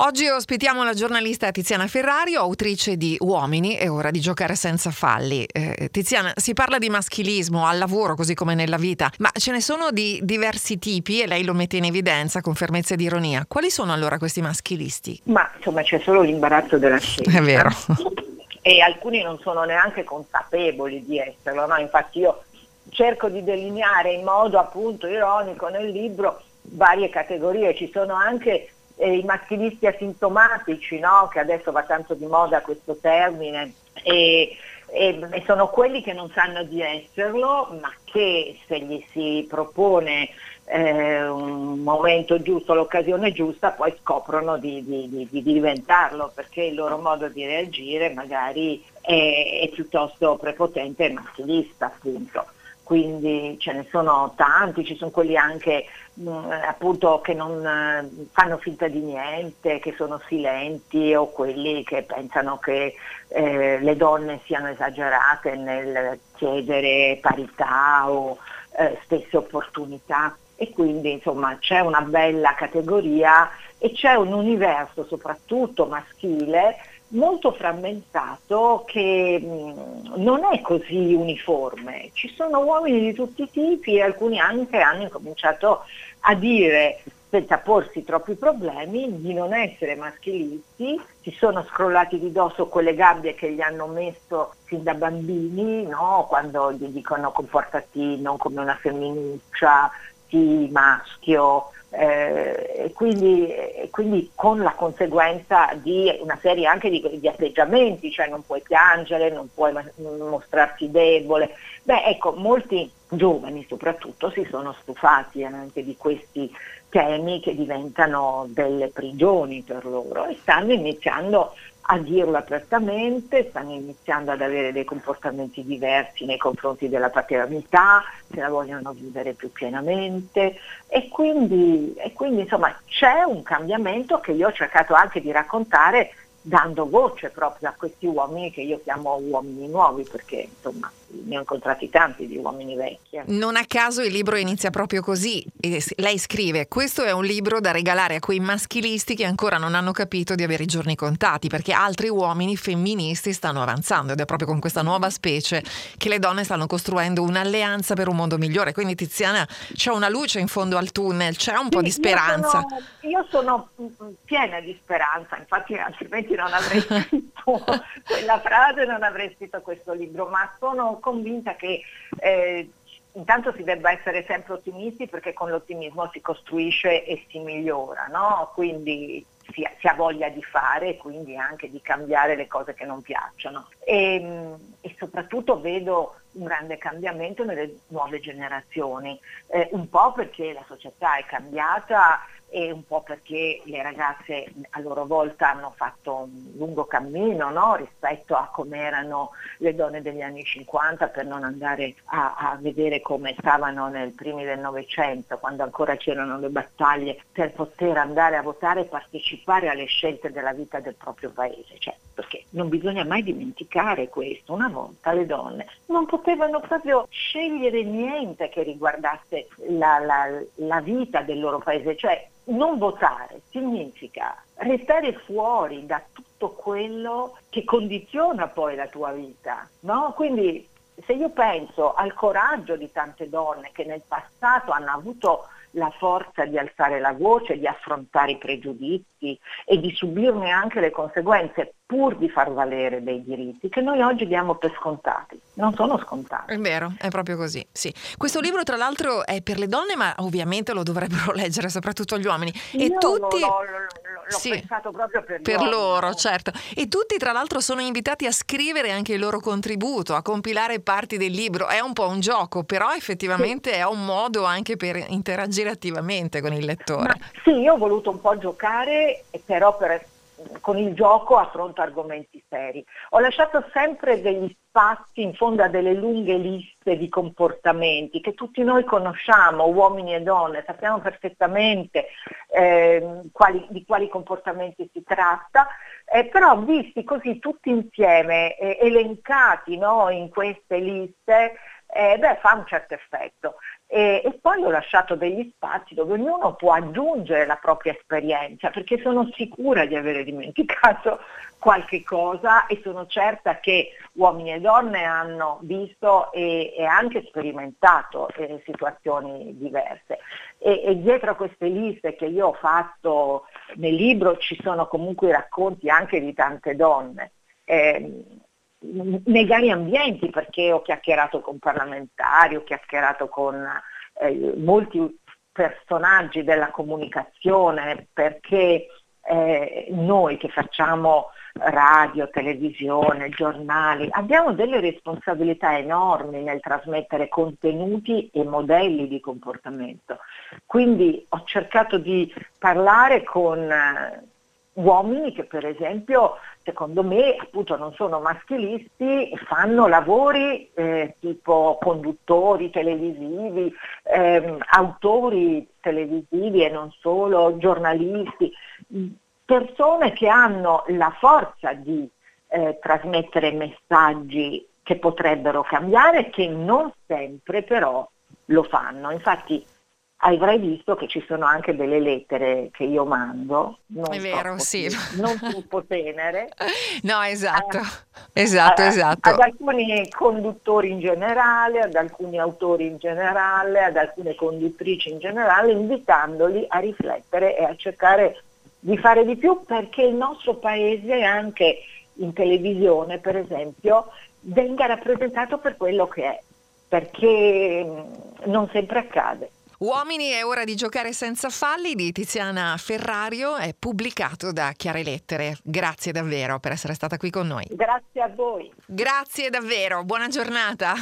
Oggi ospitiamo la giornalista Tiziana Ferrario, autrice di Uomini, è ora di giocare senza falli. Eh, Tiziana, si parla di maschilismo al lavoro così come nella vita, ma ce ne sono di diversi tipi e lei lo mette in evidenza con fermezza ed ironia. Quali sono allora questi maschilisti? Ma insomma c'è solo l'imbarazzo della scelta. È vero. E alcuni non sono neanche consapevoli di esserlo, no? Infatti io cerco di delineare in modo appunto ironico nel libro varie categorie, ci sono anche eh, i maschilisti asintomatici, no? che adesso va tanto di moda questo termine, e, e, e, sono quelli che non sanno di esserlo, ma che se gli si propone eh, un momento giusto, l'occasione giusta, poi scoprono di, di, di, di, diventarlo, perché il loro modo di reagire magari è, è piuttosto prepotente e maschilista, appunto quindi ce ne sono tanti, ci sono quelli anche mh, mm, appunto che non uh, fanno finta di niente, che sono silenti o quelli che pensano che eh, le donne siano esagerate nel chiedere parità o eh, stesse opportunità. E quindi insomma c'è una bella categoria e c'è un universo soprattutto maschile molto frammentato che mh, non è così uniforme. Ci sono uomini di tutti i tipi e alcuni anche hanno incominciato a dire senza porsi troppi problemi di non essere maschilisti, si sono scrollati di dosso quelle gabbie che gli hanno messo fin da bambini, no? quando gli dicono comportati non come una femminuccia, sì maschio, eh, quindi, quindi, con la conseguenza di una serie anche di, di atteggiamenti, cioè non puoi piangere, non puoi mostrarti debole. Beh, ecco, molti giovani soprattutto si sono stufati anche di questi temi che diventano delle prigioni per loro e stanno iniziando a dirlo apertamente, stanno iniziando ad avere dei comportamenti diversi nei confronti della paternità, se la vogliono vivere più pienamente. E quindi, e quindi insomma c'è un cambiamento che io ho cercato anche di raccontare dando voce proprio a questi uomini che io chiamo uomini nuovi perché insomma ne ho incontrati tanti di uomini vecchi. Eh. Non a caso il libro inizia proprio così. Lei scrive: Questo è un libro da regalare a quei maschilisti che ancora non hanno capito di avere i giorni contati, perché altri uomini femministi stanno avanzando ed è proprio con questa nuova specie che le donne stanno costruendo un'alleanza per un mondo migliore. Quindi, Tiziana, c'è una luce in fondo al tunnel, c'è un sì, po' di speranza. Io sono, io sono piena di speranza, infatti, altrimenti non avrei quella frase, non avrei scritto questo libro, ma sono convinta che eh, intanto si debba essere sempre ottimisti perché con l'ottimismo si costruisce e si migliora, no? quindi si, si, ha voglia di fare e quindi anche di cambiare le cose che non piacciono. E, e soprattutto vedo un grande cambiamento nelle nuove generazioni, eh, un po' perché la società è cambiata e un po' perché le ragazze a loro volta hanno fatto un lungo cammino no? rispetto a come erano le donne degli anni 50 per non andare a, a vedere come stavano nel primi del Novecento, quando ancora c'erano le battaglie per poter andare a votare e partecipare alle scelte della vita del proprio paese. Cioè, perché non bisogna mai dimenticare questo, una volta le donne non potevano proprio scegliere niente che riguardasse la, la, la vita del loro paese, cioè non votare significa restare fuori da tutto quello che condiziona poi la tua vita, no? Quindi se io penso al coraggio di tante donne che nel passato hanno avuto la forza di alzare la voce, di affrontare i pregiudizi e di subirne anche le conseguenze pur di far valere dei diritti che noi oggi diamo per scontati. Non sono scontati. È vero, è proprio così. Sì. Questo libro, tra l'altro, è per le donne, ma ovviamente lo dovrebbero leggere soprattutto gli uomini. E Io tutti. Lo, lo, l'ho sì, pensato proprio per, per uomini. loro, certo. E tutti, tra l'altro, sono invitati a scrivere anche il loro contributo, a compilare parti del libro. È un po' un gioco, però effettivamente sì. è un modo anche per interagire attivamente con il lettore. Ma sì, io ho voluto un po' giocare, però per con il gioco affronto argomenti seri. Ho lasciato sempre degli spazi in fondo a delle lunghe liste di comportamenti che tutti noi conosciamo, uomini e donne, sappiamo perfettamente eh, quali, di quali comportamenti si tratta, eh, però visti così tutti insieme, eh, elencati no, in queste liste, eh, beh, fa un certo effetto. E, e, poi ho lasciato degli spazi dove ognuno può aggiungere la propria esperienza, perché sono sicura di avere dimenticato qualche cosa e sono certa che uomini e donne hanno visto e, e anche sperimentato eh, situazioni diverse. E, e, dietro a queste liste che io ho fatto nel libro ci sono comunque i racconti anche di tante donne. Eh, nei vari ambienti perché ho chiacchierato con parlamentari, ho chiacchierato con eh, molti personaggi della comunicazione perché eh, noi che facciamo radio, televisione, giornali, abbiamo delle responsabilità enormi nel trasmettere contenuti e modelli di comportamento. Quindi ho cercato di parlare con uomini che per esempio secondo me appunto non sono maschilisti, fanno lavori eh, tipo conduttori televisivi, ehm, autori televisivi e non solo, giornalisti, persone che hanno la forza di eh, trasmettere messaggi che potrebbero cambiare e che non sempre però lo fanno. Infatti avrai visto che ci sono anche delle lettere che io mando. Non È vero, sì. Non troppo tenere. no, esatto, eh, esatto, eh, esatto. Ad alcuni conduttori in generale, ad alcuni autori in generale, ad alcune conduttrici in generale, invitandoli a riflettere e a cercare di fare di più perché il nostro paese anche in televisione, per esempio, venga rappresentato per quello che è, perché mm, non sempre accade. Uomini è ora di giocare senza falli di Tiziana Ferrario è pubblicato da Chiare Lettere. Grazie davvero per essere stata qui con noi. Grazie a voi. Grazie davvero, buona giornata.